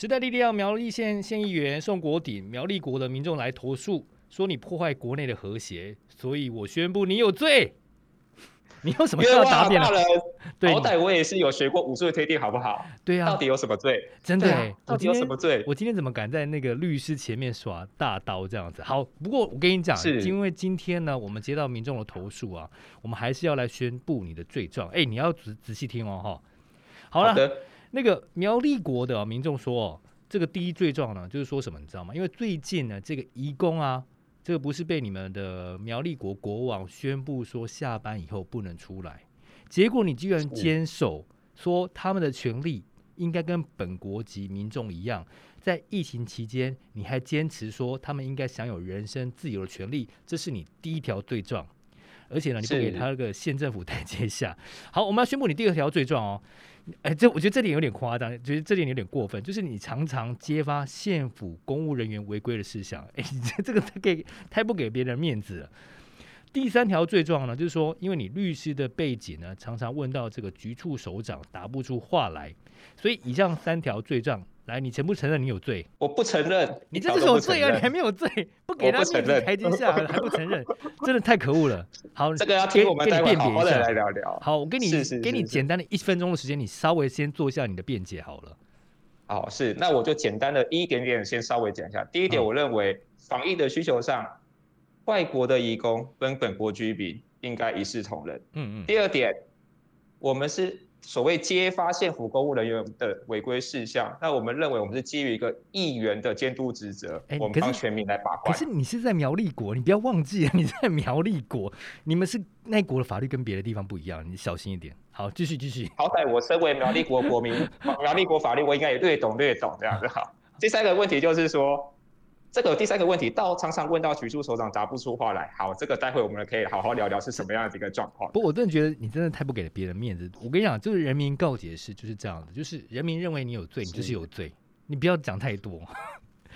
时代力量苗栗县县议员宋国鼎，苗栗国的民众来投诉，说你破坏国内的和谐，所以我宣布你有罪。你有什么要答辩的？对，好歹我也是有学过武术的推定，好不好？对呀、啊，到底有什么罪？真的、啊，到底有什么罪？我今天怎么敢在那个律师前面耍大刀这样子？好，不过我跟你讲，是因为今天呢，我们接到民众的投诉啊，我们还是要来宣布你的罪状。哎，你要仔仔细听哦，哈。好了，那个苗栗国的民众说，哦，这个第一罪状呢，就是说什么，你知道吗？因为最近呢，这个移工啊。这个不是被你们的苗栗国国王宣布说下班以后不能出来，结果你居然坚守说他们的权利应该跟本国籍民众一样，在疫情期间你还坚持说他们应该享有人身自由的权利，这是你第一条罪状，而且呢你不给他那个县政府台阶下。好，我们要宣布你第二条罪状哦。哎，这我觉得这点有点夸张，觉得这点有点过分。就是你常常揭发县府公务人员违规的事项，哎，你这这个太给太不给别人面子了。第三条罪状呢，就是说，因为你律师的背景呢，常常问到这个局处首长答不出话来，所以以上三条罪状。来，你承不承认你有罪？我不承认，你这是有罪啊！你还没有罪，不给他面子台阶下，还不承认，真的太可恶了。好，这个要听我们待会好好的来聊聊。好，我给你给你简单的一分钟的时间，你稍微先做一下你的辩解好了。好，是，那我就简单的一点点先稍微讲一下。第一点，我认为防疫的需求上，嗯、外国的移工跟本国居民应该一视同仁。嗯嗯。第二点，我们是。所谓揭发县府公务人员的违规事项，那我们认为我们是基于一个议员的监督职责，欸、我们帮全民来把关。可是你是在苗栗国，你不要忘记啊，你在苗栗国，你们是那国的法律跟别的地方不一样，你小心一点。好，继续继续。好歹我身为苗栗国国民，苗栗国法律我应该也略懂略懂这样子。好，第三个问题就是说。这个第三个问题，到常常问到局处首长答不出话来。好，这个待会我们可以好好聊聊是什么样的一个状况。不，我真的觉得你真的太不给了别人面子。我跟你讲，就是人民告解是就是这样的，就是人民认为你有罪，你就是有罪，你不要讲太多。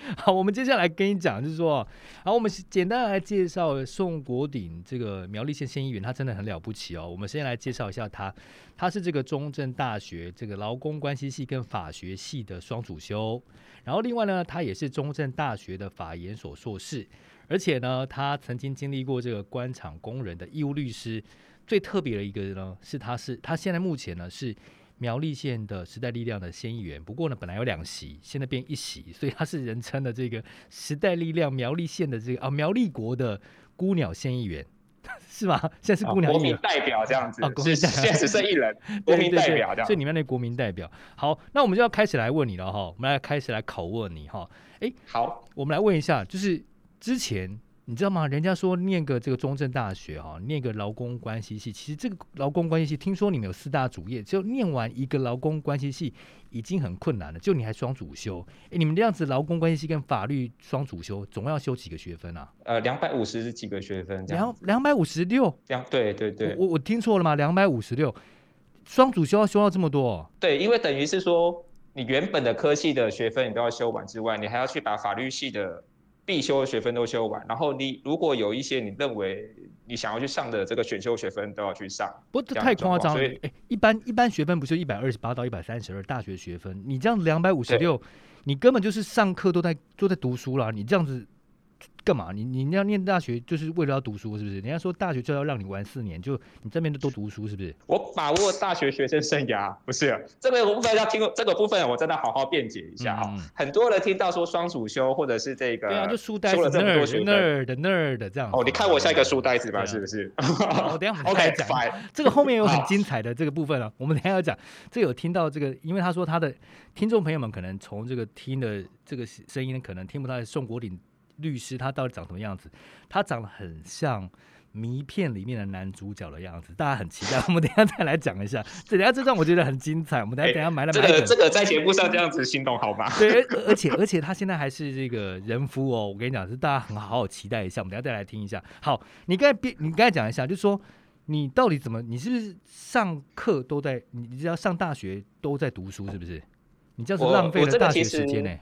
好，我们接下来跟你讲，就是说，好，我们简单来介绍宋国鼎这个苗栗县县议员，他真的很了不起哦。我们先来介绍一下他，他是这个中正大学这个劳工关系系跟法学系的双主修，然后另外呢，他也是中正大学的法研所硕士，而且呢，他曾经经历过这个官场工人的义务律师。最特别的一个呢，是他是他现在目前呢是。苗栗县的时代力量的县议员，不过呢，本来有两席，现在变一席，所以他是人称的这个时代力量苗栗县的这个啊苗栗国的孤鸟县议员，是吗？现在是孤鸟、啊、国民代表这样子，啊、是现在只剩一人，国民代表这样，所以你们那国民代表。好，那我们就要开始来问你了哈，我们来开始来拷问你哈。哎，好，我们来问一下，就是之前。你知道吗？人家说念个这个中正大学哈，念个劳工关系系，其实这个劳工关系系，听说你们有四大主业，就念完一个劳工关系系已经很困难了，就你还双主修。哎，你们这样子劳工关系系跟法律双主修，总要修几个学分啊？呃，两百五十几个学分，两两百五十六？两对对对，我我听错了吗？两百五十六，双主修要修到这么多？对，因为等于是说你原本的科系的学分你都要修完之外，你还要去把法律系的。必修的学分都修完，然后你如果有一些你认为你想要去上的这个选修学分都要去上，不，这太夸张了。哎，一般一般学分不是一百二十八到一百三十二大学学分，你这样两百五十六，你根本就是上课都在都在读书啦，你这样子。干嘛？你你要念大学就是为了要读书，是不是？人家说大学就要让你玩四年，就你这边都都读书，是不是？我把握大学学生生涯，不是这个部分要听这个部分，我真的好好辩解一下啊、嗯。很多人听到说双主修或者是这个，对啊，就书呆子，那儿的那儿的那儿的这样。哦，你看我像一个书呆子吧，是不是？我等下我们再讲。Okay, 这个后面有很精彩的这个部分啊，我们等下要讲。这个有听到这个，因为他说他的听众朋友们可能从这个听的这个声音，可能听不到宋国鼎。律师他到底长什么样子？他长得很像谜片里面的男主角的样子，大家很期待。我们等一下再来讲一下，等下这段我觉得很精彩。我们等下等下买了、欸、这个这个在节目上这样子心动好吗？对，而且而且他现在还是这个人夫哦。我跟你讲，是大家很好好期待一下。我们等下再来听一下。好，你刚才别你刚才讲一下，就是说你到底怎么？你是不是上课都在？你只要上大学都在读书，是不是？你这样子浪费了大学时间呢、欸？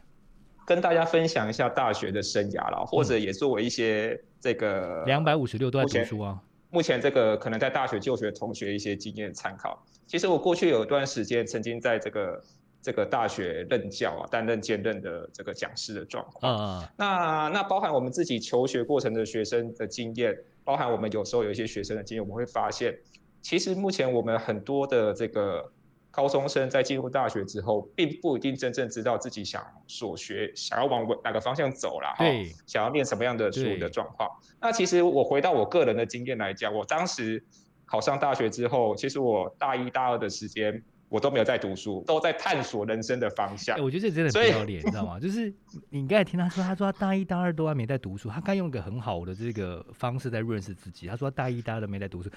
跟大家分享一下大学的生涯了，或者也作为一些这个两百五十六都在读书啊。目前这个可能在大学就学同学一些经验参考。其实我过去有一段时间曾经在这个这个大学任教啊，担任兼任的这个讲师的状况。啊，那那包含我们自己求学过程的学生的经验，包含我们有时候有一些学生的经验，我们会发现，其实目前我们很多的这个高中生在进入大学之后，并不一定真正知道自己想所学，想要往哪个方向走了，哈，想要念什么样的书的状况。那其实我回到我个人的经验来讲，我当时考上大学之后，其实我大一大二的时间。我都没有在读书，都在探索人生的方向。欸、我觉得这真的不要脸，你知道吗？就是你刚才听他说，他说他大一大二都还没在读书，他刚用一个很好的这个方式在认识自己。他说他大一大二都没在读书，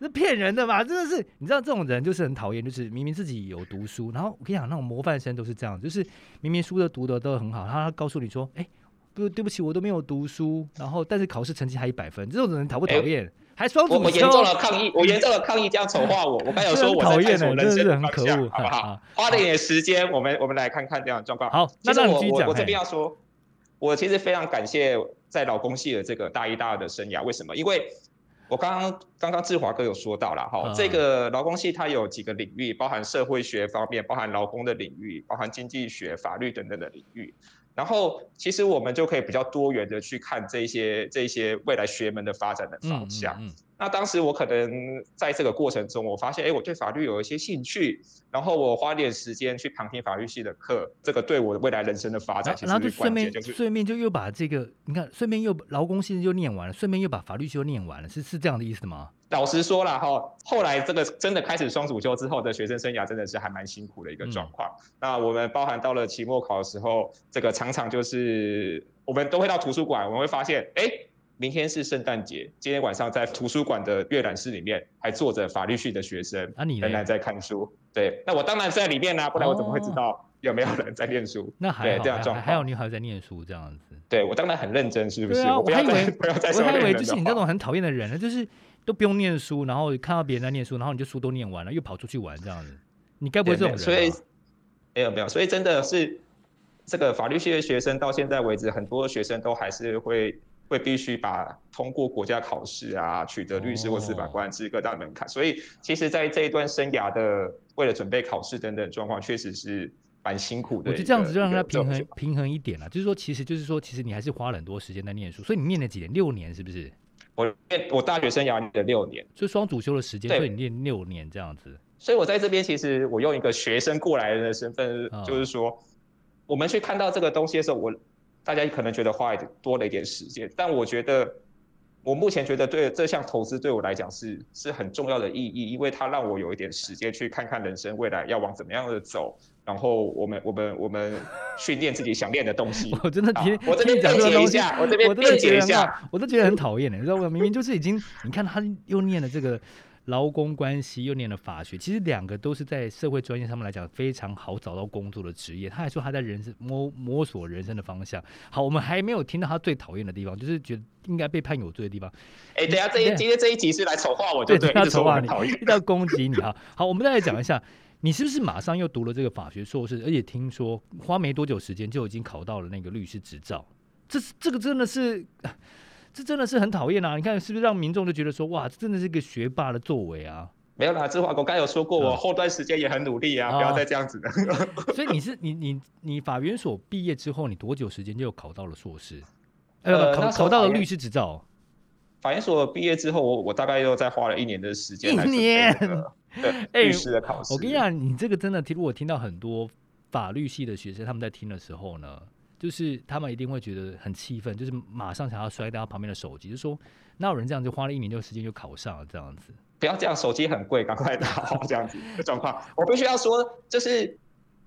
是骗人的嘛？真的是，你知道这种人就是很讨厌，就是明明自己有读书，然后我跟你讲，那种模范生都是这样，就是明明书的读的都很好，他告诉你说，哎、欸，不对不起，我都没有读书，然后但是考试成绩还一百分，这种人讨不讨厌？欸还双主修，我严重了抗议，我严重了抗议这样丑化我。我刚有 说我在探索人生的方向，好不好？花了一点时间，我们我们来看看这样的状况。好，那其实我我我这边要说，我其实非常感谢在老公系的这个大一、大二的生涯。为什么？因为我刚刚刚刚志华哥有说到了哈，这个劳工系它有几个领域，包含社会学方面，包含劳工的领域，包含经济学、法律等等的领域。然后，其实我们就可以比较多元的去看这些这些未来学门的发展的方向。嗯嗯嗯、那当时我可能在这个过程中，我发现，哎，我对法律有一些兴趣，然后我花点时间去旁听法律系的课，这个对我未来人生的发展其实是关键。就是顺便就又把这个，你看，顺便又劳工系就念完了，顺便又把法律系又念完了，是是这样的意思吗？老实说了哈，后来这个真的开始双主修之后的学生生涯，真的是还蛮辛苦的一个状况。嗯、那我们包含到了期末考的时候，这个常常就是我们都会到图书馆，我们会发现，哎，明天是圣诞节，今天晚上在图书馆的阅览室里面还坐着法律系的学生，啊，你仍然在看书。对，那我当然在里面啦、啊，不然我怎么会知道有没有人在念书？哦、那还好，这样状况，还有女孩在念书这样子。对，我当然很认真，是不是？啊、我还以为不要再说我还以为就是你那种很讨厌的人呢，就是。都不用念书，然后看到别人在念书，然后你就书都念完了，又跑出去玩这样子，你该不会这种人？所以没有没有，所以真的是这个法律系的学生到现在为止，很多学生都还是会会必须把通过国家考试啊，取得律师或司法官资格当门槛。哦、所以其实，在这一段生涯的为了准备考试等等状况，确实是蛮辛苦的。我觉得这样子就让他平衡平衡一点了，就是说，其实就是说，其实你还是花了很多时间在念书，所以你念了几年？六年是不是？我念我大学生涯念了六年，就双主修的时间，所以你念六年这样子。所以我在这边其实我用一个学生过来人的身份，就是说，哦、我们去看到这个东西的时候，我大家可能觉得花多了一点时间，但我觉得我目前觉得对这项投资对我来讲是是很重要的意义，因为它让我有一点时间去看看人生未来要往怎么样的走。然后我们我们我们训练自己想练的东西。我真的听，我这边讲这个东西，我这边辩解一下，我都觉得很讨厌的，你知道吗？明明就是已经，你看他又念了这个劳工关系，又念了法学，其实两个都是在社会专业上面来讲非常好找到工作的职业。他还说他在人生摸摸索人生的方向。好，我们还没有听到他最讨厌的地方，就是觉得应该被判有罪的地方。哎，等下这一今天这一集是来丑化我，就对，要丑化你，一定要攻击你哈。好，我们再来讲一下。你是不是马上又读了这个法学硕士，而且听说花没多久时间就已经考到了那个律师执照？这是这个真的是，这真的是很讨厌啊！你看是不是让民众就觉得说，哇，这真的是一个学霸的作为啊？没有啦，志华哥刚有说过，我后段时间也很努力啊，嗯、不要再这样子了。所以你是你你你法院所毕业之后，你多久时间就考到了硕士？呃，考考到了律师执照。法研所毕业之后，我我大概又再花了一年的时间。一年。律师的考试，我跟你讲，你这个真的听，如果听到很多法律系的学生他们在听的时候呢，就是他们一定会觉得很气愤，就是马上想要摔掉旁边的手机，就说那有人这样就花了一年多时间就考上了这样子？不要这样，手机很贵，赶快打好这样子的状况。我必须要说，就是。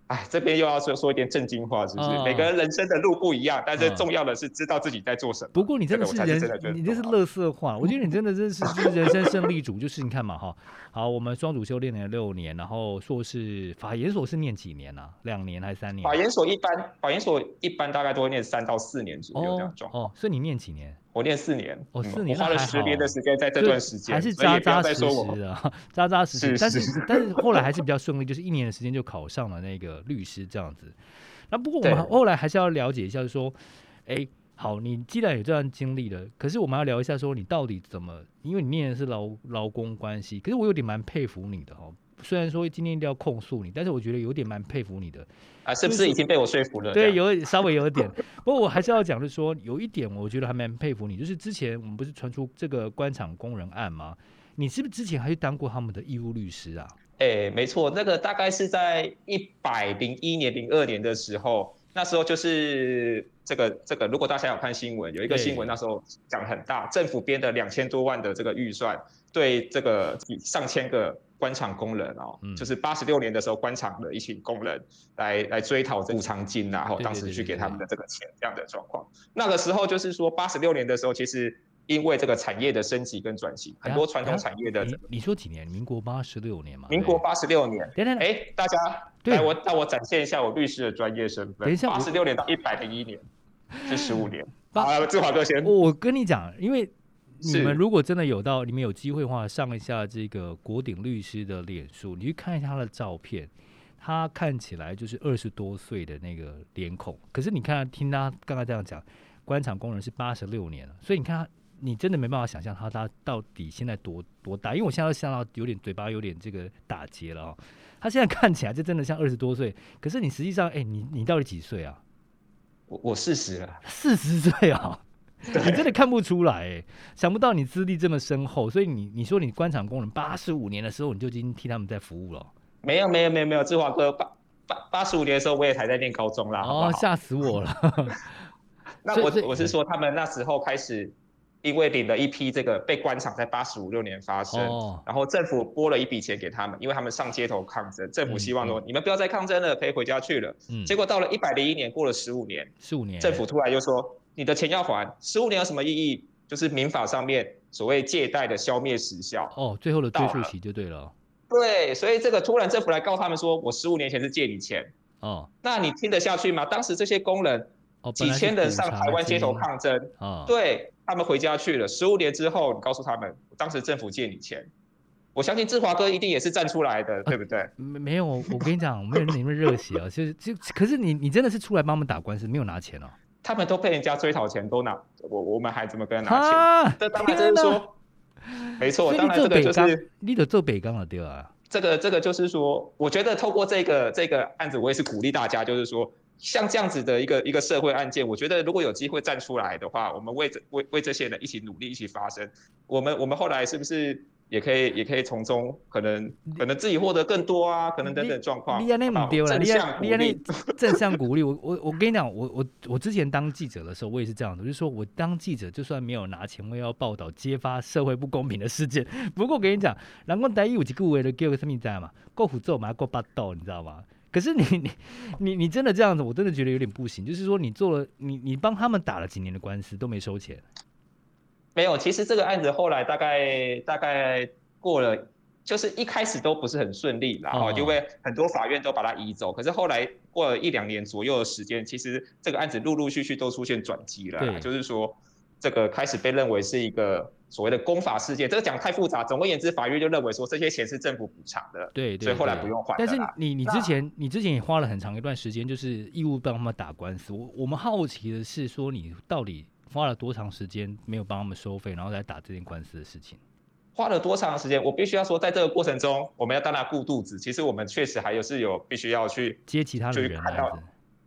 哎，这边又要说说一点正经话，是不是？哦、每个人人生的路不一样，但是重要的是知道自己在做什么。不过你真的是人，是你这是乐色话。我觉得你真的真是就是人生胜利组，就是你看嘛哈。好，我们双主修练了六年，然后硕士法研所是念几年啊？两年还是三年？法研所一般，法研所一般大概都会念三到四年左右这样状况。哦，所以你念几年？我念四年，哦，四年，花了十年的时间在这段时间，还是扎扎实实的，扎扎实实。但是但是后来还是比较顺利，就是一年的时间就考上了那个律师这样子。那不过我们后来还是要了解一下，就是说，哎，好，你既然有这段经历了，可是我们要聊一下，说你到底怎么？因为你念的是劳劳工关系，可是我有点蛮佩服你的哈。虽然说今天一定要控诉你，但是我觉得有点蛮佩服你的啊，是不是已经被我说服了？对，有稍微有一点。不过我还是要讲，的是说有一点，我觉得还蛮佩服你，就是之前我们不是传出这个官场工人案吗？你是不是之前还去当过他们的义务律师啊？哎、欸，没错，那个大概是在一百零一年、零二年的时候，那时候就是这个这个，如果大家有看新闻，有一个新闻那时候讲很大，政府编的两千多万的这个预算，对这个上千个。关厂工人哦，嗯、就是八十六年的时候，官场的一群工人来来追讨这补偿金，然后当时去给他们的这个钱，这样的状况。那个时候就是说，八十六年的时候，其实因为这个产业的升级跟转型，很多传统产业的、这个。你说几年？民国八十六年嘛？民国八十六年。哎、欸，大家对来我让我展现一下我律师的专业身份。等一下，八十六年到一百零一年，是十五年。啊，志华哥先。我跟你讲，因为。你们如果真的有到，你们有机会的话，上一下这个国鼎律师的脸书，你去看一下他的照片，他看起来就是二十多岁的那个脸孔。可是你看，听他刚刚这样讲，官场工人是八十六年了，所以你看他，你真的没办法想象他他到底现在多多大？因为我现在想到有点嘴巴有点这个打结了哦。他现在看起来就真的像二十多岁，可是你实际上，哎，你你到底几岁啊？我我四十了，四十岁啊。你真的看不出来，欸，想不到你资历这么深厚，所以你你说你官场工人八十五年的时候，你就已经替他们在服务了。没有没有没有没有，志华哥八八八十五年的时候，我也还在念高中啦。哦，吓死我了。那我我是说，他们那时候开始，因为领了一批这个被官场在八十五六年发生，哦，然后政府拨了一笔钱给他们，因为他们上街头抗争，政府希望说，嗯，你们不要再抗争了，可以回家去了。嗯，结果到了一百零一年，过了十五年，十五年，政府突然又说。你的钱要还，十五年有什么意义？就是民法上面所谓借贷的消灭时效。哦，最后的追诉期就对了。对，所以这个突然政府来告他们说，我十五年前是借你钱。哦，那你听得下去吗？当时这些工人，哦，几千人上台湾街头抗争，哦，对，他们回家去了。十五年之后，你告诉他们，当时政府借你钱，我相信志华哥一定也是站出来的，对不对？没、呃、没有，我跟你讲，没有你们热血啊，就就可是你你真的是出来帮我们打官司，没有拿钱哦。他们都被人家追讨钱，都拿我，我们还怎么跟他拿钱？这当然就是说，没错，当然这个就是你得做北港了，对啊。这个这个就是说，我觉得透过这个这个案子，我也是鼓励大家，就是说，像这样子的一个一个社会案件，我觉得如果有机会站出来的话，我们为这为为这些人一起努力，一起发声。我们我们后来是不是？也可以，也可以从中可能可能自己获得更多啊，可能等等状况。你丢了，正向鼓励，正向鼓励。我我我跟你讲，我我我之前当记者的时候，我也是这样的，就是说我当记者，就算没有拿钱，我也要报道揭发社会不公平的事件。不过我跟你讲，人讲台语有一句话的叫什么在嘛？够虎揍嘛，够霸道，你知道吗？可是你你你你真的这样子，我真的觉得有点不行。就是说，你做了，你你帮他们打了几年的官司都没收钱。没有，其实这个案子后来大概大概过了，就是一开始都不是很顺利，然后因为很多法院都把它移走，可是后来过了一两年左右的时间，其实这个案子陆陆续续都出现转机了，就是说这个开始被认为是一个所谓的公法事件，这个讲太复杂，总而言之，法院就认为说这些钱是政府补偿的，对，对，所以后来不用还。但是你你之前你之前也花了很长一段时间，就是义务帮他们打官司，我我们好奇的是说你到底。花了多长时间没有帮他们收费，然后来打这件官司的事情？花了多长时间？我必须要说，在这个过程中，我们要当他顾肚子。其实我们确实还有是有必须要去接其他人的案子，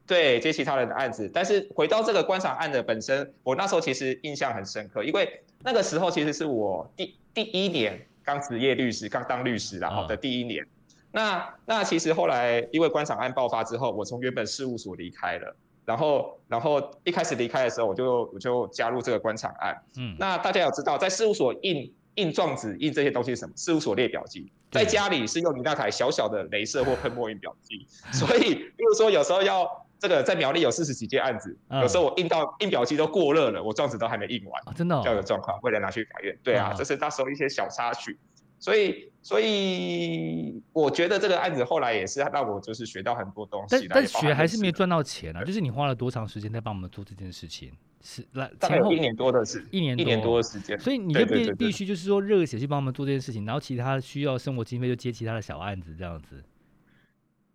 对，接其他人的案子。但是回到这个观赏案的本身，我那时候其实印象很深刻，因为那个时候其实是我第第一年刚职业律师，刚当律师然后的第一年。哦、那那其实后来因为观赏案爆发之后，我从原本事务所离开了。然后，然后一开始离开的时候，我就我就加入这个官场案。嗯，那大家要知道，在事务所印印状纸、印这些东西是什么？事务所列表机。在家里是用你那台小小的镭射或喷墨印表机。所以，比如说有时候要这个在苗栗有四十几件案子，有时候我印到印表机都过热了，我状纸都还没印完，真的这样的状况，为了拿去法院。对啊，这是那时候一些小插曲。所以，所以我觉得这个案子后来也是让我就是学到很多东西。但但学还是没有赚到钱啊！就是你花了多长时间在帮我们做这件事情？是来前后一年多的时，一年一年多的时间。所以你就必必须就是说热血去帮我们做这件事情，然后其他需要生活经费就接其他的小案子这样子。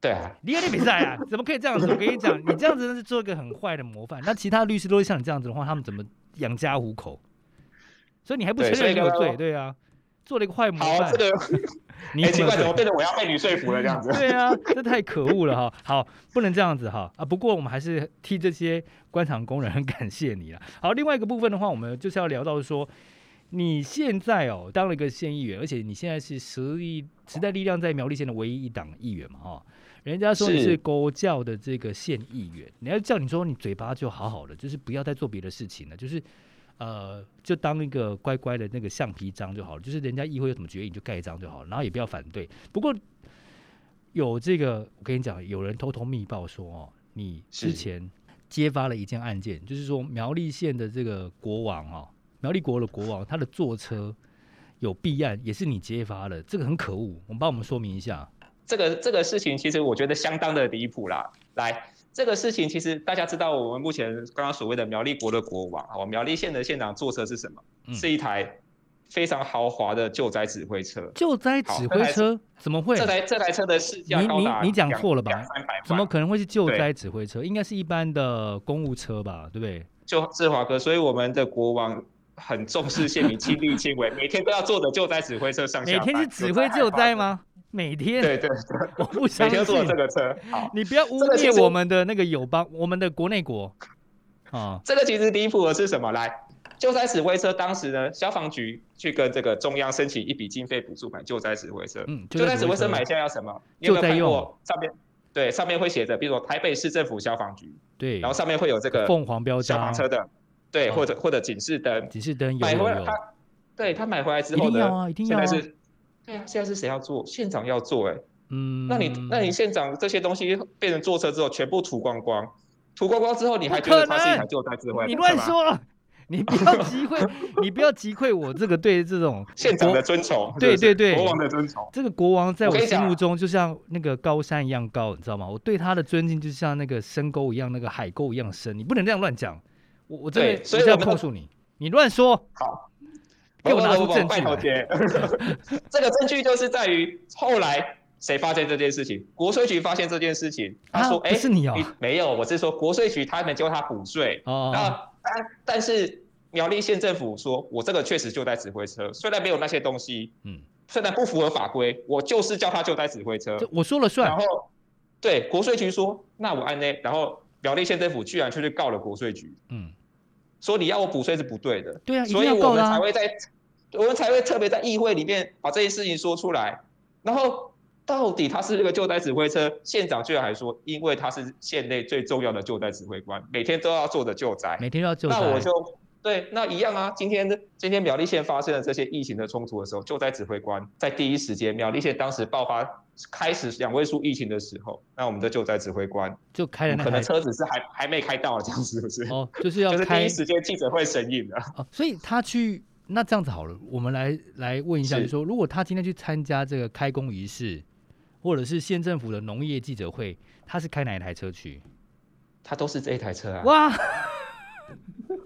对啊，你有点比赛啊？怎么可以这样子？我跟你讲，你这样子是做一个很坏的模范。那其他律师都会像你这样子的话，他们怎么养家糊口？所以你还不承认你有罪？对啊。做了一个坏模范。好，这个 你奇怪怎么变成我要被你说服了这样子？对啊，这太可恶了哈！好，不能这样子哈啊！不过我们还是替这些官场工人很 感谢你了。好，另外一个部分的话，我们就是要聊到说，你现在哦当了一个县议员，而且你现在是时力时代力量在苗栗县的唯一一党议员嘛哈。人家说你是国教的这个县议员，你要叫你说你嘴巴就好好的，就是不要再做别的事情了，就是呃，就当一个乖乖的那个橡皮章就好了，就是人家议会有什么决议你就盖章就好了，然后也不要反对。不过有这个，我跟你讲，有人偷偷密报说哦，你之前揭发了一件案件，就是说苗栗县的这个国王哦，苗栗国的国王他的坐车有弊案，也是你揭发的，这个很可恶。我们帮我们说明一下。这个这个事情其实我觉得相当的离谱啦。来，这个事情其实大家知道，我们目前刚刚所谓的苗栗国的国王啊，苗栗县的县长坐车是什么？嗯、是一台非常豪华的救灾指挥车。救灾指挥车怎么会？这台这台车的市价高达你你你讲错了吧？怎么可能会是救灾指挥车？应该是一般的公务车吧？对不对？就志华哥，所以我们的国王很重视县民亲力亲为，每天都要坐着救灾指挥车上下。每天是指挥救灾吗？每天对对对，我不相信每天坐这个车。好，你不要污蔑我们的那个友邦，我们的国内国。啊，这个其实离谱的是什么？来，救灾指挥车当时呢，消防局去跟这个中央申请一笔经费补助买救灾指挥车。嗯，救灾指挥车买下来要什么？就在用上面，对，上面会写着，比如说台北市政府消防局。对，然后上面会有这个凤凰标章消防车的，对，或者或者警示灯。警示灯买回来他，对他买回来之后呢，现在是。对啊，现在是谁要做？县长要做哎、欸，嗯，那你那你县长这些东西变成坐车之后，全部涂光光，涂光光之后，你还觉得他是一台救灾指挥？你乱说，你不要击溃，你不要击溃我这个对这种 县长的尊崇，对对对，国王的尊崇。这个国王在我心目中就像那个高山一样高，你知道吗？我对他的尊敬就像那个深沟一样，那个海沟一样深。你不能这样乱讲，我我这里所以我要控诉你，你乱说。好。给我拿出证据。这个证据就是在于后来谁发现这件事情？国税局发现这件事情，他说：“哎、啊，是你哦，没有，我是说国税局他们叫他补税。哦，那但但是苗栗县政府说，我这个确实就在指挥车，虽然没有那些东西，嗯，虽然不符合法规，我就是叫他就在指挥车，我说了算。然后对国税局说，那我按呢，然后苗栗县政府居然去去告了国税局，嗯，说你要我补税是不对的，对啊，所以我们才会在。我们才会特别在议会里面把这些事情说出来，然后到底他是这个救灾指挥车，县长居然还说，因为他是县内最重要的救灾指挥官，每天都要做着救灾，每天都要救灾。那我就对，那一样啊。今天的今天苗栗县发生了这些疫情的冲突的时候，救灾指挥官在第一时间，苗栗县当时爆发开始两位数疫情的时候，那我们的救灾指挥官就开了那，可能车子是还还没开到，这样是不是？哦，就是要 就是第一时间记者会审议的。哦，所以他去。那这样子好了，我们来来问一下，就是说，如果他今天去参加这个开工仪式，或者是县政府的农业记者会，他是开哪一台车去？他都是这一台车啊！哇，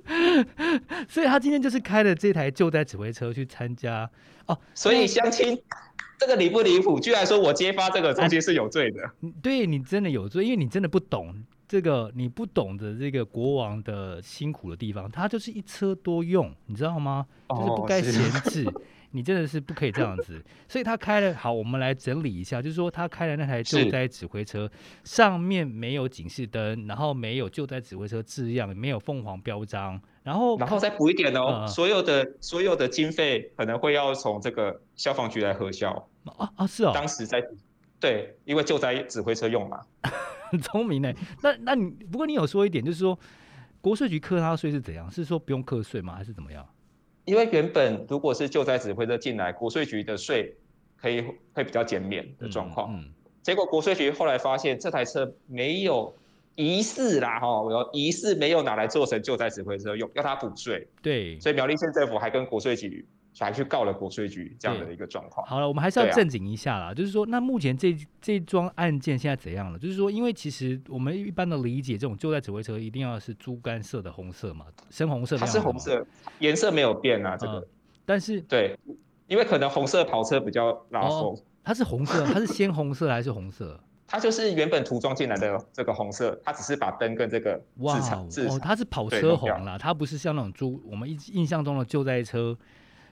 所以他今天就是开了这台救灾指挥车去参加哦。所以相亲，这个离不离谱？居然说我揭发这个东西是有罪的？啊、对你真的有罪，因为你真的不懂。这个你不懂得这个国王的辛苦的地方，他就是一车多用，你知道吗？就是不该闲置，哦、你真的是不可以这样子。所以他开了，好，我们来整理一下，就是说他开了那台救灾指挥车，上面没有警示灯，然后没有救灾指挥车字样，没有凤凰标章，然后然后再补一点哦，呃、所有的所有的经费可能会要从这个消防局来核销啊啊是哦，当时在对，因为救灾指挥车用嘛。很聪明呢，那那你不过你有说一点，就是说国税局课他税是怎样？是说不用课税吗？还是怎么样？因为原本如果是救灾指挥车进来，国税局的税可以会比较减免的状况。嗯，嗯，结果国税局后来发现这台车没有疑似啦，哈，有疑似没有拿来做成救灾指挥车用，要他补税。对，所以苗栗县政府还跟国税局。还去告了国税局这样的一个状况。好了，我们还是要正经一下啦。啊、就是说，那目前这这桩案件现在怎样了？就是说，因为其实我们一般的理解，这种救灾指挥车一定要是猪肝色的红色嘛，深红色。它是红色，颜色没有变啊，这个。呃、但是对，因为可能红色跑车比较拉风。哦、它是红色，它是鲜红色还是红色？它就是原本涂装进来的这个红色，它只是把灯跟这个哇哦，它是跑车红啦，它不是像那种猪我们印印象中的救灾车。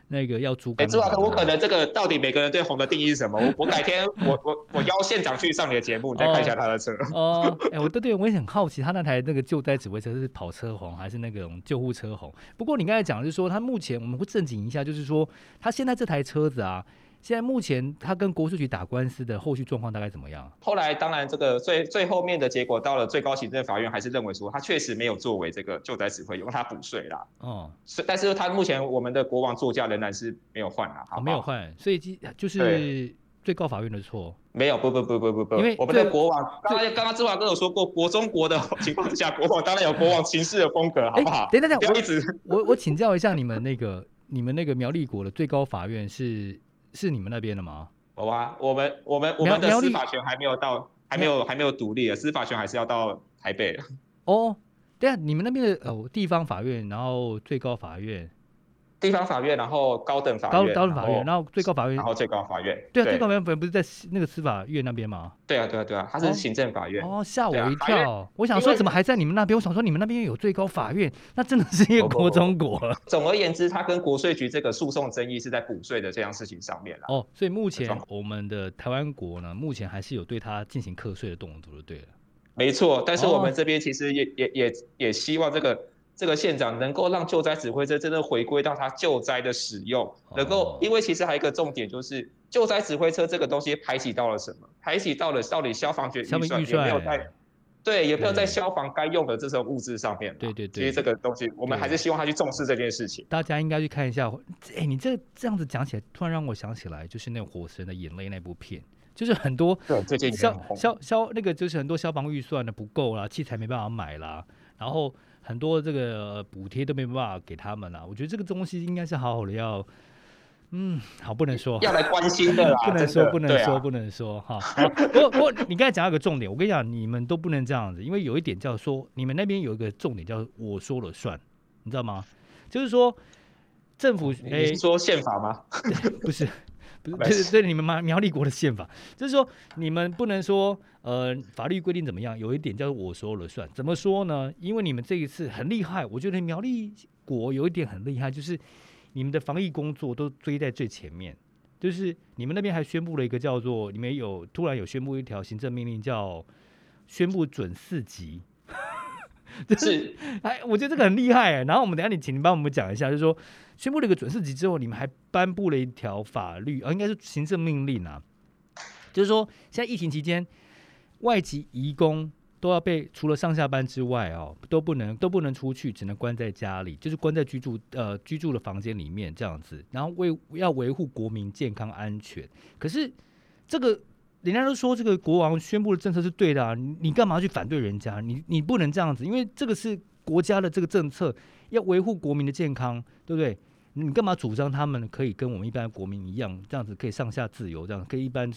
那个要租。哎，朱老师，我可能这个到底每个人对红的定义是什么？我我改天我我我邀县长去上你的节目，你再看一下他的车。哦，哎、呃，我对对，我也很好奇，他那台那个救灾指挥车是跑车红还是那种救护车红？不过你刚才讲的是说，他目前我们会正经一下，就是说他现在这台车子啊。现在目前他跟国税局打官司的后续状况大概怎么样？后来当然这个最最后面的结果到了最高行政法院，还是认为说他确实没有作为这个救灾指挥用他补税啦。哦，是，但是他目前我们的国王座驾仍然是没有换啊，好，没有换，所以就是最高法院的错。没有，不不不不不不，因为我们的国王刚刚刚刚志华哥有说过，国中国的 情况之下，国王当然有国王行事的风格，好不好？等等等，我一直我我请教一下你们那个你们那个苗栗国的最高法院是？是你们那边的吗？我啊，我们我们我们的司法权还没有到，还没有还没有独立的司法权还是要到台北的。哦，对啊，你们那边的哦地方法院，然后最高法院。地方法院，然后高等法院，高等法院，然后最高法院，然后最高法院。对啊，最高法院不是在那个司法院那边吗？对啊，对啊，对啊，它是行政法院。哦，吓我一跳！我想说怎么还在你们那边？我想说你们那边有最高法院，那真的是一个国中国了。总而言之，它跟国税局这个诉讼争议是在补税的这样事情上面了。哦，所以目前我们的台湾国呢，目前还是有对它进行课税的动作，就对了。没错，但是我们这边其实也也也也希望这个。这个县长能够让救灾指挥车真的回归到他救灾的使用，能够，因为其实还有一个重点就是救灾指挥车这个东西排挤到了什么？排挤到了到底消防局预算有没有在？对，有没有在消防该用的这种物资上面？对对对，其实这个东西我们还是希望他去重视这件事情。大家应该去看一下，哎，你这这样子讲起来，突然让我想起来，就是那《火神的眼泪》那部片，就是很多消消消那个就是很多消防预算的不够啦，器材没办法买啦，然后。很多这个补贴都没办法给他们了，我觉得这个东西应该是好好的要，嗯，好不能说要来关心的啦，不能说不能说不能说哈。不过不过你刚才讲到一个重点，我跟你讲，你们都不能这样子，因为有一点叫说，你们那边有一个重点叫我说了算，你知道吗？就是说政府哎，你是说宪法吗？不是。不是，对对对，你们苗苗栗国的宪法，就是说你们不能说，呃，法律规定怎么样？有一点叫做我说了算，怎么说呢？因为你们这一次很厉害，我觉得苗栗国有一点很厉害，就是你们的防疫工作都追在最前面，就是你们那边还宣布了一个叫做，你们有突然有宣布一条行政命令，叫宣布准四级。就是，哎，我觉得这个很厉害哎。然后我们等下你，请你帮我们讲一下，就是说宣布了一个准四级之后，你们还颁布了一条法律，啊，应该是行政命令啊，就是说现在疫情期间，外籍移工都要被除了上下班之外哦，都不能都不能出去，只能关在家里，就是关在居住呃居住的房间里面这样子，然后为要维护国民健康安全。可是这个。人家都说这个国王宣布的政策是对的啊，你干嘛去反对人家？你你不能这样子，因为这个是国家的这个政策，要维护国民的健康，对不对？你干嘛主张他们可以跟我们一般国民一样，这样子可以上下自由，这样可以一般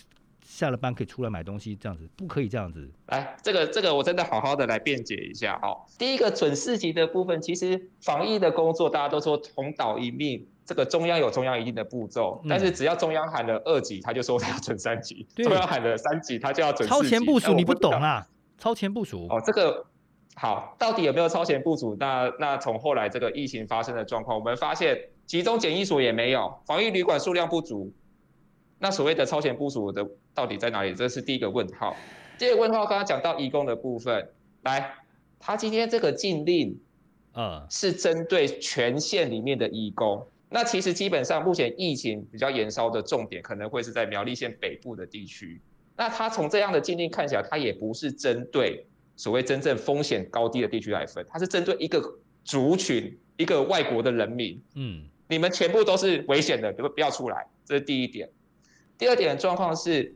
下了班可以出来买东西，这样子不可以这样子。来，这个这个我真的好好的来辩解一下哦。第一个准四级的部分，其实防疫的工作大家都说同岛一命。这个中央有中央一定的步骤，但是只要中央喊了二级，他就说他要准三级；嗯、中央喊了三级，他就要准。超前部署你不懂啊？超前部署哦，这个好，到底有没有超前部署？那那从后来这个疫情发生的状况，我们发现集中检疫所也没有，防疫旅馆数量不足。那所谓的超前部署的到底在哪里？这是第一个问号。第二个问号，刚刚讲到移工的部分，来，他今天这个禁令，嗯，是针对全县里面的移工。那其实基本上，目前疫情比较延烧的重点可能会是在苗栗县北部的地区。那它从这样的禁令看起来，它也不是针对所谓真正风险高低的地区来分，它是针对一个族群，一个外国的人民。嗯，你们全部都是危险的，不不要出来。这是第一点。第二点的状况是，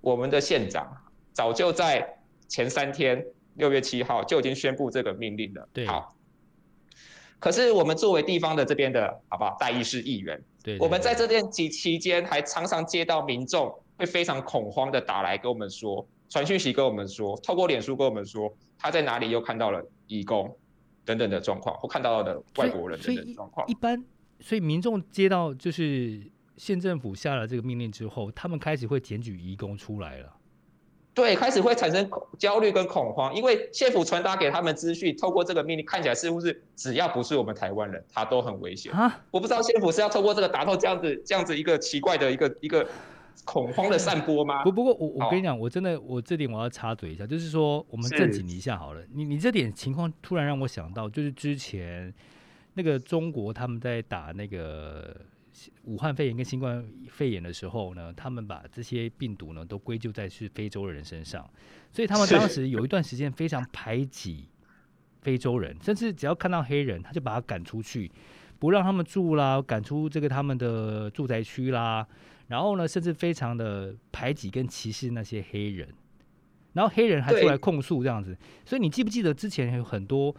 我们的县长早就在前三天，六月七号就已经宣布这个命令了。对，好。可是我们作为地方的这边的好不好？代议士议员，对，我们在这段期期间还常常接到民众会非常恐慌的打来跟我们说，传讯息跟我们说，透过脸书跟我们说他在哪里又看到了义工等等的状况，或看到的外国人等等的状况。一般，所以民众接到就是县政府下了这个命令之后，他们开始会检举义工出来了。对，开始会产生焦虑跟恐慌，因为县府传达给他们资讯，透过这个命令看起来似乎是只要不是我们台湾人，他都很危险。啊，我不知道县府是要透过这个达到这样子这样子一个奇怪的一个一个恐慌的散播吗？不，不过我我跟你讲，我真的我这点我要插嘴一下，就是说我们正经一下好了，你你这点情况突然让我想到，就是之前那个中国他们在打那个。武汉肺炎跟新冠肺炎的时候呢，他们把这些病毒呢都归咎在是非洲人身上，所以他们当时有一段时间非常排挤非洲人，甚至只要看到黑人，他就把他赶出去，不让他们住啦，赶出这个他们的住宅区啦，然后呢，甚至非常的排挤跟歧视那些黑人，然后黑人还出来控诉这样子，所以你记不记得之前有很多？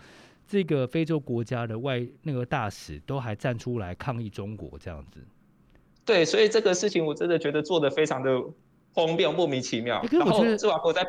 这个非洲国家的外那个大使都还站出来抗议中国这样子，对，所以这个事情我真的觉得做的非常的荒谬莫名其妙。然后志华哥再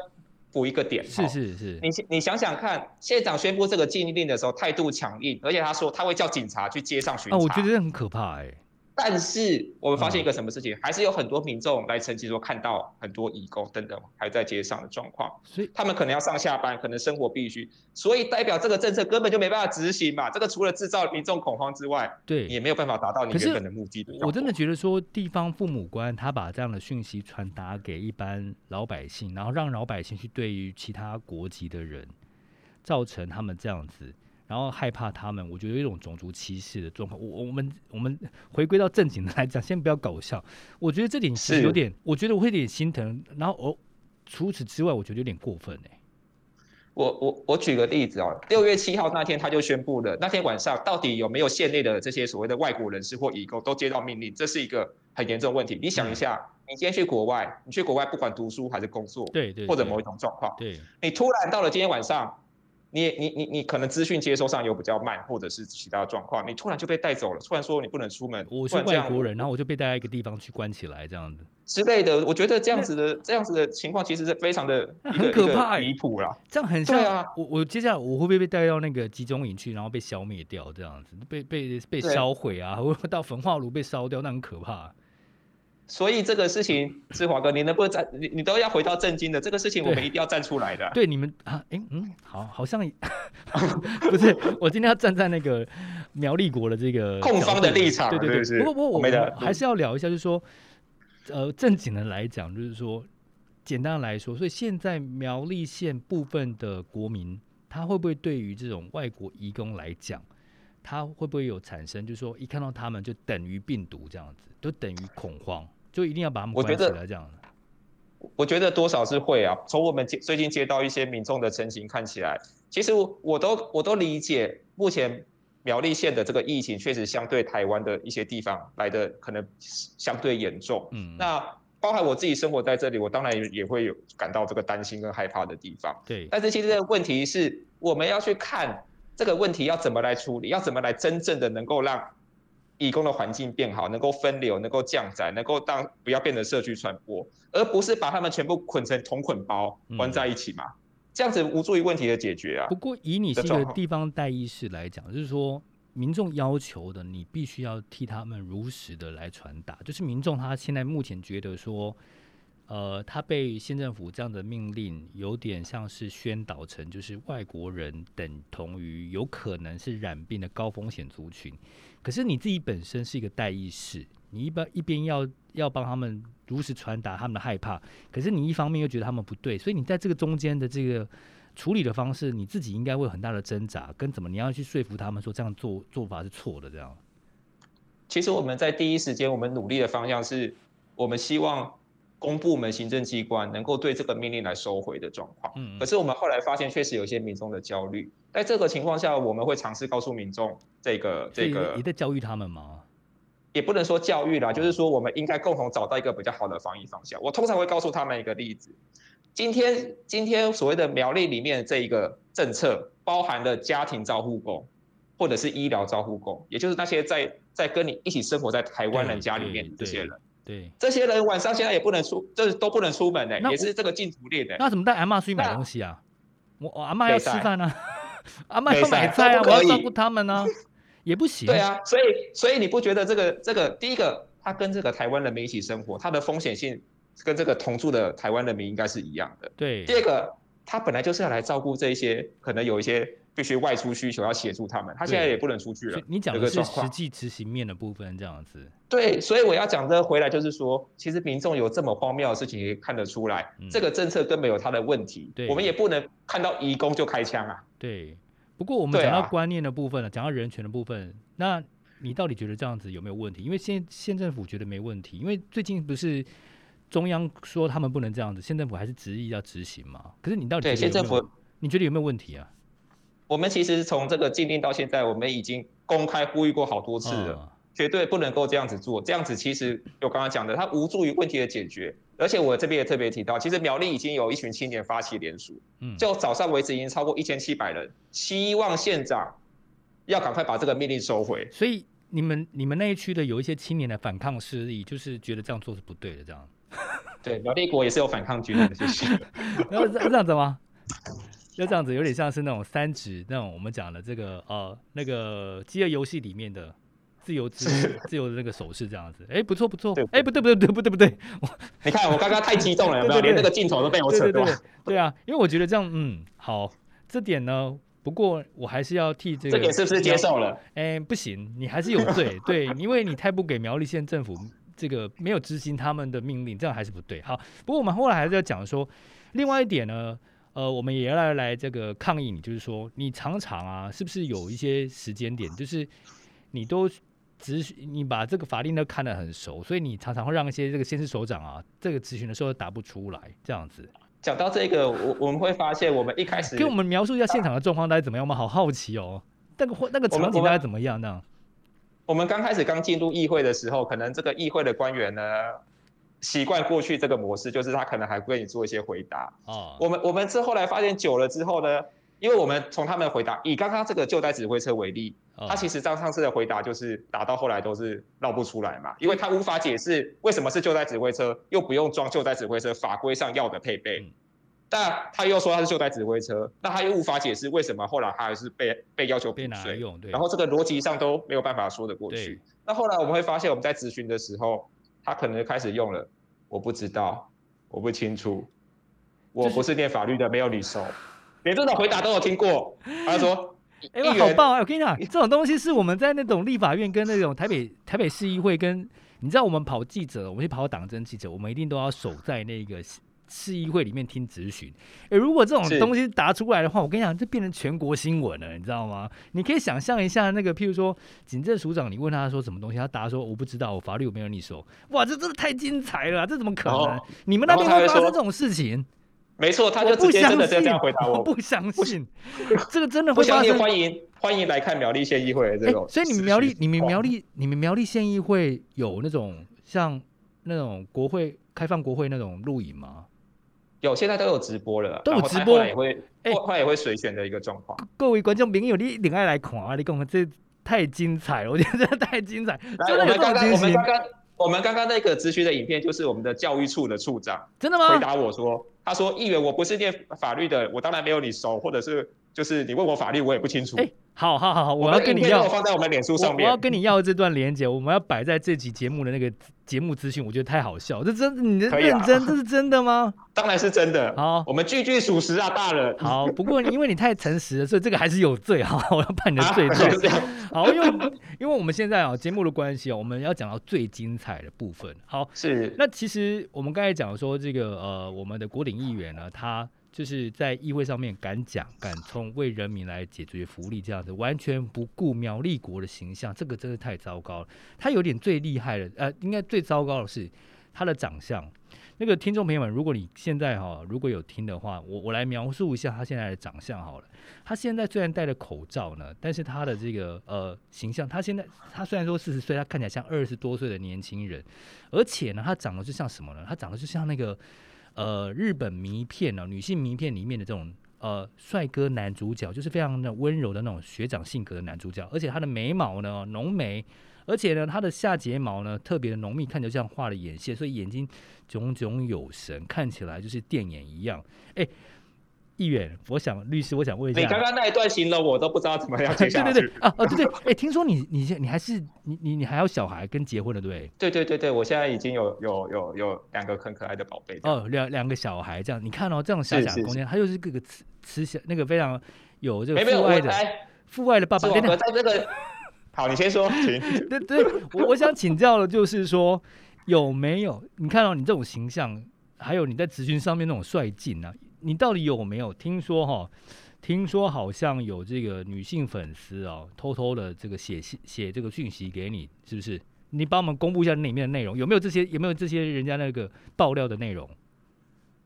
补一个点，是是是，你你想想看，县长宣布这个禁令的时候态度强硬，而且他说他会叫警察去街上巡查，啊，我觉得这很可怕哎、欸。但是我们发现一个什么事情，嗯、还是有很多民众来澄清说看到很多义工等等还在街上的状况，所以他们可能要上下班，可能生活必须，所以代表这个政策根本就没办法执行嘛。这个除了制造民众恐慌之外，对，也没有办法达到你原本的目的的。我真的觉得说，地方父母官他把这样的讯息传达给一般老百姓，然后让老百姓去对于其他国籍的人造成他们这样子。然后害怕他们，我觉得有一种种族歧视的状况。我我们我们回归到正经的来讲，先不要搞笑。我觉得这点是有点，我觉得我会有点心疼。然后哦，除此之外，我觉得有点过分哎、欸。我我我举个例子哦，六月七号那天他就宣布了，那天晚上到底有没有县内的这些所谓的外国人士或移工都接到命令？这是一个很严重的问题。你想一下，嗯、你今天去国外，你去国外不管读书还是工作，对对，对，或者某一种状况，对，你突然到了今天晚上。你你你你可能资讯接收上有比较慢，或者是其他状况，你突然就被带走了，突然说你不能出门，我是外国人，然后我就被带到一个地方去关起来，这样子之类的。我觉得这样子的这样子的情况其实是非常的 很可怕，离谱啦。这样很像啊，我我接下来我会不会被带到那个集中营去，然后被消灭掉，这样子被被被烧毁啊，或者到焚化炉被烧掉，那很可怕。所以这个事情，志华哥，你能不能站？你你都要回到正经的这个事情，我们一定要站出来的。对，对你们啊，哎，嗯，好，好像 不是，我今天要站在那个苗栗国的这个控方的立场。对对对，是是不过不过我们还是要聊一下，就是说，呃，正经的来讲，就是说，简单的来说，所以现在苗栗县部分的国民，他会不会对于这种外国移工来讲，他会不会有产生，就是说，一看到他们就等于病毒这样子，就等于恐慌？就一定要把他们关起来这样我，我觉得多少是会啊。从我们接最近接到一些民众的陈情看起来，其实我都我都理解，目前苗栗县的这个疫情确实相对台湾的一些地方来的可能相对严重。嗯，那包含我自己生活在这里，我当然也会有感到这个担心跟害怕的地方。对，但是其实这个问题是我们要去看这个问题要怎么来处理，要怎么来真正的能够让。移工的环境变好，能够分流，能够降载，能够当不要变成社区传播，而不是把他们全部捆成同捆包关在一起嘛？嗯、这样子无助于问题的解决啊。不过以你是一个地方代议士来讲，就是说民众要求的，你必须要替他们如实的来传达。就是民众他现在目前觉得说，呃，他被县政府这样的命令，有点像是宣导成就是外国人等同于有可能是染病的高风险族群。可是你自己本身是一个代议士，你一般一边要要帮他们如实传达他们的害怕，可是你一方面又觉得他们不对，所以你在这个中间的这个处理的方式，你自己应该会有很大的挣扎，跟怎么你要去说服他们说这样做做法是错的这样。其实我们在第一时间，我们努力的方向是，我们希望公部门行政机关能够对这个命令来收回的状况。嗯。可是我们后来发现，确实有一些民众的焦虑。在这个情况下，我们会尝试告诉民众，这个这个你在教育他们吗？也不能说教育啦，就是说我们应该共同找到一个比较好的防疫方向。我通常会告诉他们一个例子：今天今天所谓的苗栗里面的这一个政策，包含了家庭照护工或者是医疗照护工，也就是那些在在跟你一起生活在台湾人家里面的这些人。对，这些人晚上现在也不能出，就是都不能出门的，也是这个禁足令的。那怎么带阿妈出去买东西啊？我我阿妈要吃饭呢。阿妈要买菜啊，我要照顾他们呢，也不行。对啊，所以所以你不觉得这个这个第一个，他跟这个台湾人民一起生活，他的风险性跟这个同住的台湾人民应该是一样的。对。第二个，他本来就是要来照顾这些可能有一些必须外出需求要协助他们，他现在也不能出去了。你讲的是实际执行面的部分，这样子。对，所以我要讲的回来就是说，其实民众有这么荒谬的事情也看得出来，嗯、这个政策根本有他的问题。对，我们也不能看到移工就开枪啊。对。不过我们讲到观念的部分了，讲、啊、到人权的部分，那你到底觉得这样子有没有问题？因为现县政府觉得没问题，因为最近不是中央说他们不能这样子，县政府还是执意要执行嘛。可是你到底对县政府，你觉得有没有问题啊？我们其实从这个禁令到现在，我们已经公开呼吁过好多次了。哦绝对不能够这样子做，这样子其实有刚刚讲的，它无助于问题的解决。而且我这边也特别提到，其实苗栗已经有一群青年发起联署，嗯，就早上为止已经超过一千七百人，希望县长要赶快把这个命令收回。所以你们你们那一区的有一些青年的反抗势力，就是觉得这样做是不对的，这样。对，苗栗国也是有反抗军的，谢谢。要这样子吗？要这样子，有点像是那种三指那种我们讲的这个呃那个饥饿游戏里面的。自由自 自由的那个手势这样子，哎、欸，不错不错，哎、欸，不对不对不对不对不对，你看我刚刚太激动了，有没有？连那个镜头都被我扯断。对，啊，因为我觉得这样，嗯，好，这点呢，不过我还是要替这个。这点是不是接受了？哎、欸，不行，你还是有罪，对，因为你太不给苗栗县政府这个没有执行他们的命令，这样还是不对。好，不过我们后来还是要讲说，另外一点呢，呃，我们也要来来这个抗议你，就是说你常常啊，是不是有一些时间点，就是你都。咨询你把这个法令都看得很熟，所以你常常会让一些这个县市首长啊，这个咨询的时候答不出来，这样子。讲到这个，我我们会发现，我们一开始给我们描述一下现场的状况大概怎么样我们？好好奇哦，那个那个场景大概怎么样呢？我们刚开始刚进入议会的时候，可能这个议会的官员呢，习惯过去这个模式，就是他可能还会跟你做一些回答。哦，我们我们之后来发现久了之后呢，因为我们从他们的回答，以刚刚这个救灾指挥车为例。他其实张上次的回答就是打到后来都是绕不出来嘛，因为他无法解释为什么是救灾指挥车，又不用装救灾指挥车法规上要的配备，但他又说他是袖带指挥车，那他又无法解释为什么后来他还是被被要求补税用，然后这个逻辑上都没有办法说得过去。那后来我们会发现我们在咨询的时候，他可能开始用了我不知道，我不清楚，我不是念法律的，没有你熟，连这种回答都有听过，他说。哎、欸，好棒啊！我跟你讲，这种东西是我们在那种立法院跟那种台北台北市议会跟，你知道我们跑记者，我们去跑党政记者，我们一定都要守在那个市议会里面听质询。哎、欸，如果这种东西答出来的话，我跟你讲，这变成全国新闻了，你知道吗？你可以想象一下，那个譬如说警政署长，你问他说什么东西，他答说我不知道，我法律我没有你说。哇，这真的太精彩了，这怎么可能？哦、你们那边会发生这种事情？没错，他就直接真的这样回答我。我不相信，这个真的会发生。欢迎欢迎来看苗栗县议会的这种、欸。所以你们苗栗，你们苗栗，你们苗栗县议会有那种像那种国会开放国会那种录影吗？有，现在都有直播了，都有直播，也会，哎，后也会随选的一个状况。各位观众朋友，你一定爱来看啊！你讲这太精彩了，我觉得真的太精彩。来，我们刚刚，我们刚刚，我们刚刚那个咨询的影片，就是我们的教育处的处长，真的吗？回答我说。他说：“议员，我不是念法律的，我当然没有你熟，或者是就是你问我法律，我也不清楚。”哎，好好好好，我要跟你要放在我们脸书上面，我要跟你要这段连接，我们要摆在这集节目的那个。节目资讯我觉得太好笑，这真你的认真，这是真的吗？当然是真的。好，我们句句属实啊，大人。好，不过因为你太诚实了，所以这个还是有罪哈，我要判你的罪 状。啊、好，因为因为我们现在啊节目的关系啊，我们要讲到最精彩的部分。好，是。那其实我们刚才讲说这个呃，我们的国鼎议员呢，他。就是在议会上面敢讲敢冲，为人民来解决福利，这样子完全不顾苗栗国的形象，这个真的太糟糕了。他有点最厉害的，呃，应该最糟糕的是他的长相。那个听众朋友们，如果你现在哈如果有听的话，我我来描述一下他现在的长相好了。他现在虽然戴了口罩呢，但是他的这个呃形象，他现在他虽然说四十岁，他看起来像二十多岁的年轻人，而且呢，他长得就像什么呢？他长得就像那个。呃，日本名片呢、女性名片里面的这种呃帅哥男主角，就是非常的温柔的那种学长性格的男主角，而且他的眉毛呢浓眉，而且呢他的下睫毛呢特别的浓密，看着像画了眼线，所以眼睛炯炯有神，看起来就是电眼一样。哎，议员，我想律师，我想问一下，你刚刚那一段形容我都不知道怎么样接下去。对对对啊啊对对，哎，听说你你你还是你你你还有小孩跟结婚了对？对对对对，我现在已经有有有有两个很可爱的宝贝。哦，两两个小孩这样，你看哦，这种小小的空间，他又是各个慈慈祥那个非常有这个父爱的父爱的爸爸。我在这个 好，你先说，请。对对，我我想请教的就是说有没有你看到你这种形象，还有你在咨询上面那种率劲啊？你到底有没有听说哈？听说好像有这个女性粉丝哦，偷偷的这个写信写这个讯息给你，是不是？你帮我们公布一下里面的内容，有没有这些？有没有这些人家那个爆料的内容？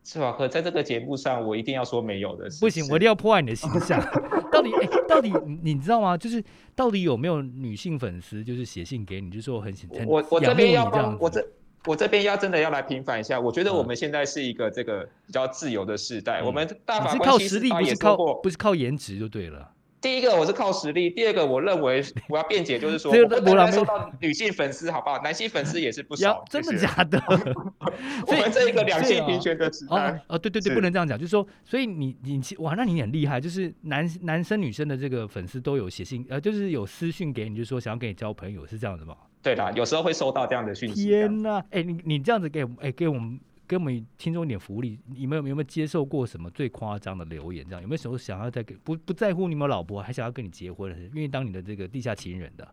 是吧？可在这个节目上，我一定要说没有的。不行，我一定要破坏你的形象。到底哎，到底你知道吗？就是到底有没有女性粉丝就是写信给你，就是说很很我我这边要帮我这。我这边要真的要来平反一下，我觉得我们现在是一个这个比较自由的时代，嗯、我们大法官靠实力不是靠不是靠颜值就对了。第一个我是靠实力，第二个我认为我要辩解，就是说 我不能受到女性粉丝好不好？男性粉丝也是不 少，真的假的？我们这一个两性平权的时代，哦，对对对，不能这样讲，就是说，所以你你哇，那你很厉害，就是男男生女生的这个粉丝都有写信，呃，就是有私讯给你，就是说想要跟你交朋友，是这样子吗？对啦，有时候会收到这样的讯息。天哪，哎，你你这样子给，哎，给我们给我们听众一点福利。你们有有没有接受过什么最夸张的留言？这样有没有时候想要再给不不在乎你们老婆，还想要跟你结婚，愿意当你的这个地下情人的？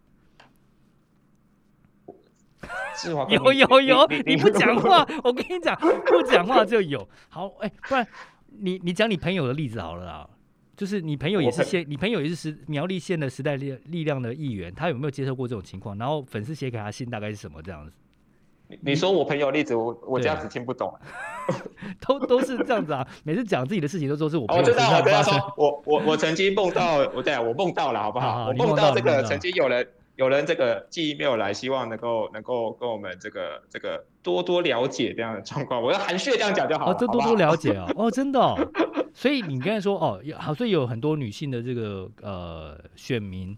有有 有，你不讲话，我跟你讲，不讲话就有。好，哎，不然你你讲你朋友的例子好了啊。就是你朋友也是县，你朋友也是时苗栗县的时代力力量的议员，他有没有接受过这种情况？然后粉丝写给他信大概是什么这样子？你你说我朋友例子，我我这样子听不懂，都都是这样子啊。每次讲自己的事情都说是我。我知道，我跟他说，我我我曾经梦到，我对我梦到了，好不好？我梦到这个曾经有人有人这个寄 email 来，希望能够能够跟我们这个这个多多了解这样的状况。我要含蓄这样讲就好了。哦，这多多了解哦！哦，真的。所以你刚才说哦，好，所以有很多女性的这个呃选民，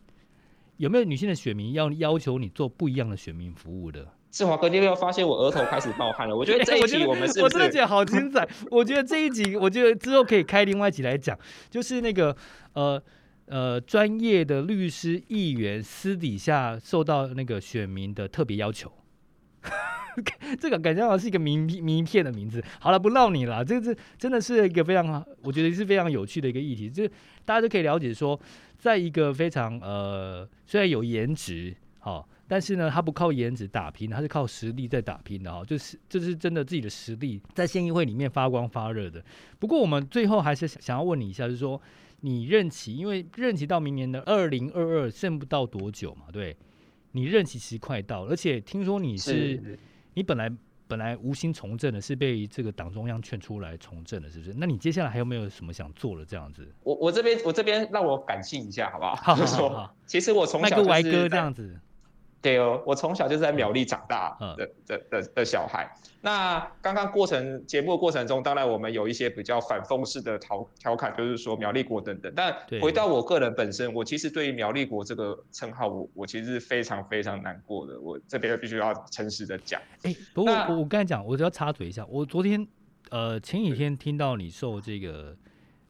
有没有女性的选民要要求你做不一样的选民服务的？志华哥，你有没有发现我额头开始冒汗了？我觉得 这一集我们是，是、欸、我，我真的觉得好精彩。我觉得这一集，我觉得之后可以开另外一集来讲，就是那个呃呃专业的律师议员私底下受到那个选民的特别要求。这个感觉好像是一个名名片的名字。好了，不闹你了。这个是真的是一个非常，我觉得是非常有趣的一个议题。就是大家都可以了解说，在一个非常呃，虽然有颜值，好、但是呢，他不靠颜值打拼，他是靠实力在打拼的哈、就是就是真的自己的实力在县议会里面发光发热的。不过我们最后还是想要问你一下，就是说你任期，因为任期到明年的二零二二剩不到多久嘛，对？你任期其实快到，而且听说你是。是你本来本来无心从政的，是被这个党中央劝出来从政的，是不是？那你接下来还有没有什么想做的这样子？我我这边我这边让我感性一下，好不好？好，好，好，好，其实我从小就是歪哥这样子。对哦，我从小就是在苗栗长大的的的的小孩。那刚刚过程节目的过程中，当然我们有一些比较反讽式的调调侃，就是说苗栗国等等。但回到我个人本身，我其实对于苗栗国这个称号，我我其实是非常非常难过的。我这边必须要诚实的讲。哎，不过我我刚才讲，我只要插嘴一下，我昨天呃前几天听到你受这个。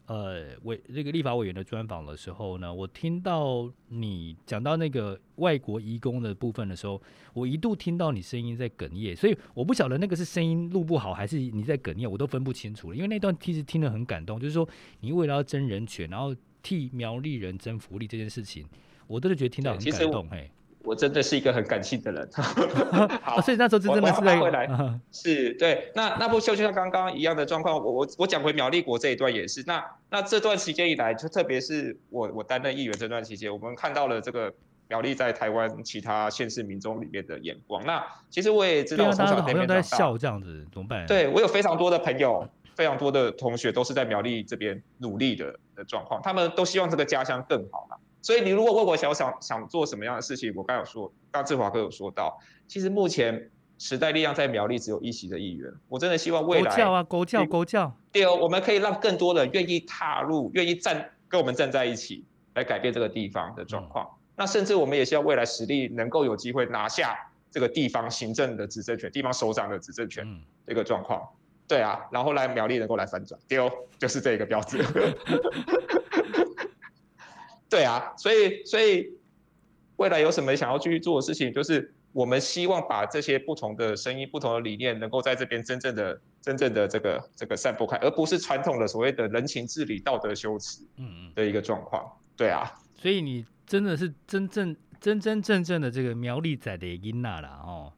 呃，委这个立法委员的专访的时候呢，我听到你讲到那个外国移工的部分的时候，我一度听到你声音在哽咽，所以我不晓得那个是声音录不好，还是你在哽咽，我都分不清楚了。因为那段其实听得很感动，就是说你为了要争人权，然后替苗栗人争福利这件事情，我真的觉得听到很感动，嘿。我真的是一个很感性的人，好，所以那时候真正的是回来，是对。那那部秀就像刚刚一样的状况，我我我讲回苗栗国这一段也是。那那这段期间以来，就特别是我我担任议员这段期间，我们看到了这个苗栗在台湾其他县市民众里面的眼光。那其实我也知道，从小好像在笑这样子，怎么办？对，我有非常多的朋友，非常多的同学都是在苗栗这边努力的的状况，他们都希望这个家乡更好嘛。所以你如果问我想想想做什么样的事情，我刚有说，刚志华哥有说到，其实目前时代力量在苗栗只有一席的议员，我真的希望未来，国教啊，狗叫狗叫，对哦，我们可以让更多人愿意踏入，愿意站跟我们站在一起，来改变这个地方的状况。嗯、那甚至我们也希望未来实力能够有机会拿下这个地方行政的执政权，地方首长的执政权这个状况。对啊，然后来苗栗能够来翻转，丢就是这个标志。对啊，所以所以未来有什么想要继续做的事情，就是。我们希望把这些不同的声音、不同的理念，能够在这边真正的、真正的这个、这个散播开，而不是传统的所谓的人情治理、道德修辞，嗯嗯的一个状况。对啊，所以你真的是真正、真真正正的这个苗栗仔的音娜啦，哦，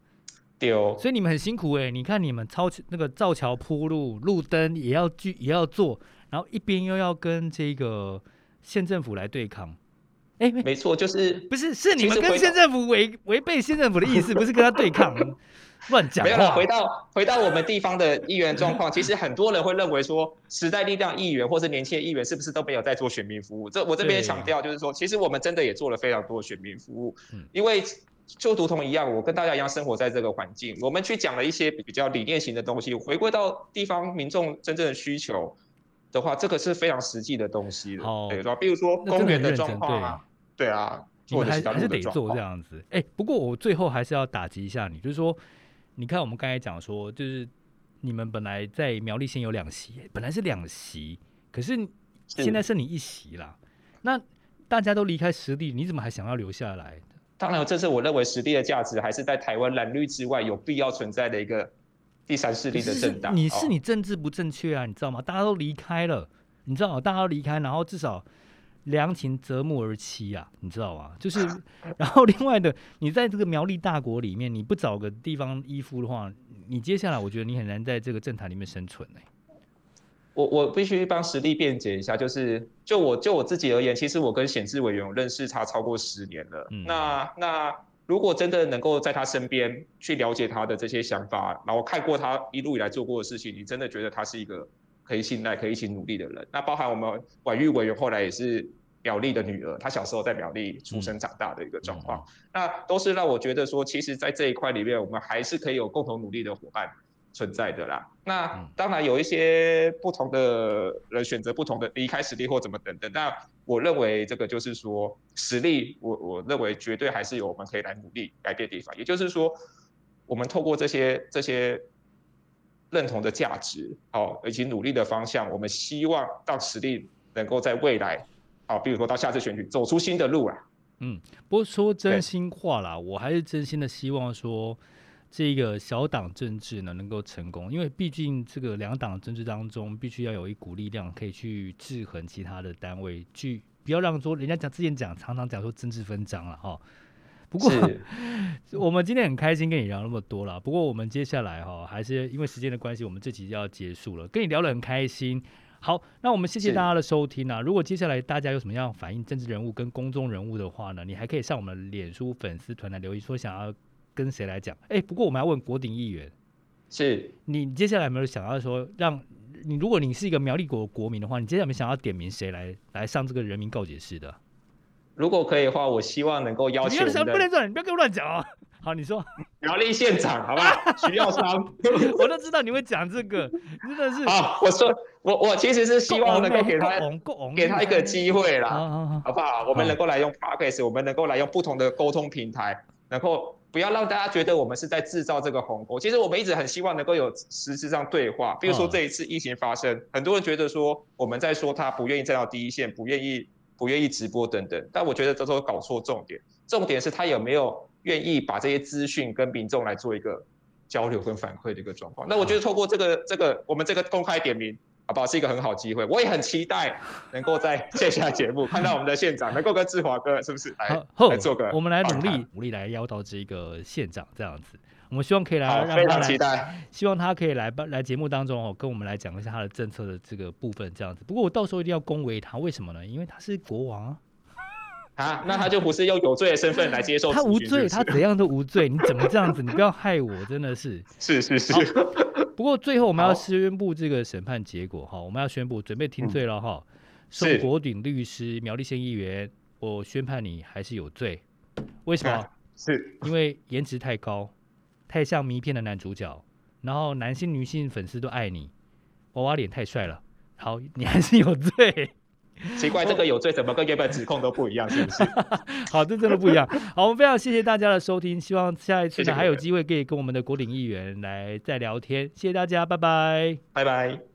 对哦。所以你们很辛苦哎、欸，你看你们超那个造桥铺路、路灯也要去也要做，然后一边又要跟这个县政府来对抗。哎，没错，就是不是是你们跟县政府违违背县政府的意思，不是跟他对抗，乱讲。没有了，回到回到我们地方的议员状况，其实很多人会认为说，时代力量议员或是年轻的议员是不是都没有在做选民服务？这我这边也强调，就是说，其实我们真的也做了非常多的选民服务，因为就如同一样，我跟大家一样生活在这个环境，我们去讲了一些比较理念型的东西，回归到地方民众真正的需求的话，这个是非常实际的东西的，对吧？比如说公园的状况啊。对啊，你们还还是得做这样子。哎、欸，不过我最后还是要打击一下你，就是说，你看我们刚才讲说，就是你们本来在苗栗县有两席，本来是两席，可是现在剩你一席啦。那大家都离开实地，你怎么还想要留下来？当然，这是我认为实地的价值，还是在台湾蓝绿之外有必要存在的一个第三势力的政党。你是你政治不正确啊，你知道吗？大家都离开了，你知道吗？大家都离开，然后至少。良禽择木而栖啊，你知道吗？就是，然后另外的，你在这个苗栗大国里面，你不找个地方依附的话，你接下来我觉得你很难在这个政坛里面生存呢、欸。我我必须帮实力辩解一下，就是就我就我自己而言，其实我跟显示委员认识他超过十年了。嗯、那那如果真的能够在他身边去了解他的这些想法，然后看过他一路以来做过的事情，你真的觉得他是一个。可以信赖、可以一起努力的人，那包含我们婉玉委员后来也是苗栗的女儿，她小时候在苗栗出生长大的一个状况，嗯、那都是让我觉得说，其实，在这一块里面，我们还是可以有共同努力的伙伴存在的啦。那当然有一些不同的人选择不同的离开实力或怎么等等，那我认为这个就是说实力，我我认为绝对还是有我们可以来努力改变的地方。也就是说，我们透过这些这些。认同的价值，好，以及努力的方向，我们希望让实力能够在未来，好，比如说到下次选举走出新的路啊。嗯，不过说真心话啦，我还是真心的希望说，这个小党政治呢能够成功，因为毕竟这个两党政治当中，必须要有一股力量可以去制衡其他的单位，去不要让说人家讲之前讲常常讲说政治分赃了哈。不过，我们今天很开心跟你聊那么多了。不过，我们接下来哈，还是因为时间的关系，我们这集就要结束了。跟你聊得很开心。好，那我们谢谢大家的收听啊。如果接下来大家有什么样反映政治人物跟公众人物的话呢，你还可以上我们脸书粉丝团来留言，说想要跟谁来讲。哎，不过我们要问国鼎议员，是你接下来有没有想要说，让你如果你是一个苗栗国国民的话，你接下来有没有想要点名谁来来上这个人民告解室的？如果可以的话，我希望能够邀请。你不能乱，你不要跟我乱讲啊！好，你说苗栗县长，好吧？徐耀昌，我都知道你会讲这个，真的是。好，我说，我我其实是希望能够给他给他一个机会啦，好不好？我们能够来用 Podcast，我们能够来用不同的沟通平台，然后不要让大家觉得我们是在制造这个鸿沟。其实我们一直很希望能够有实质上对话。比如说这一次疫情发生，很多人觉得说我们在说他不愿意站到第一线，不愿意。不愿意直播等等，但我觉得这都搞错重点。重点是他有没有愿意把这些资讯跟民众来做一个交流跟反馈的一个状况。那我觉得透过这个这个我们这个公开点名，好不好？是一个很好机会。我也很期待能够在 线下来节目看到我们的县长能够跟志华哥是不是来来做个，我们来努力努力来邀到这个县长这样子。我们希望可以来，让他来非常期待。希望他可以来来节目当中哦，跟我们来讲一下他的政策的这个部分，这样子。不过我到时候一定要恭维他，为什么呢？因为他是国王啊，那他就不是用有罪的身份来接受。他无罪，他怎样都无罪。你怎么这样子？你不要害我，真的是。是是是。不过最后我们要宣布这个审判结果哈，我们要宣布准备听罪了哈。宋国鼎律师，苗栗县议员，我宣判你还是有罪。为什么？啊、是因为颜值太高。太像迷片的男主角，然后男性、女性粉丝都爱你，娃娃脸太帅了。好，你还是有罪。奇怪，这个有罪怎么跟原本指控都不一样，是不是？好，这真的不一样。好，我们非常谢谢大家的收听，希望下一次呢还有机会可以跟我们的国领议员来再聊天。谢谢大家，拜拜，拜拜。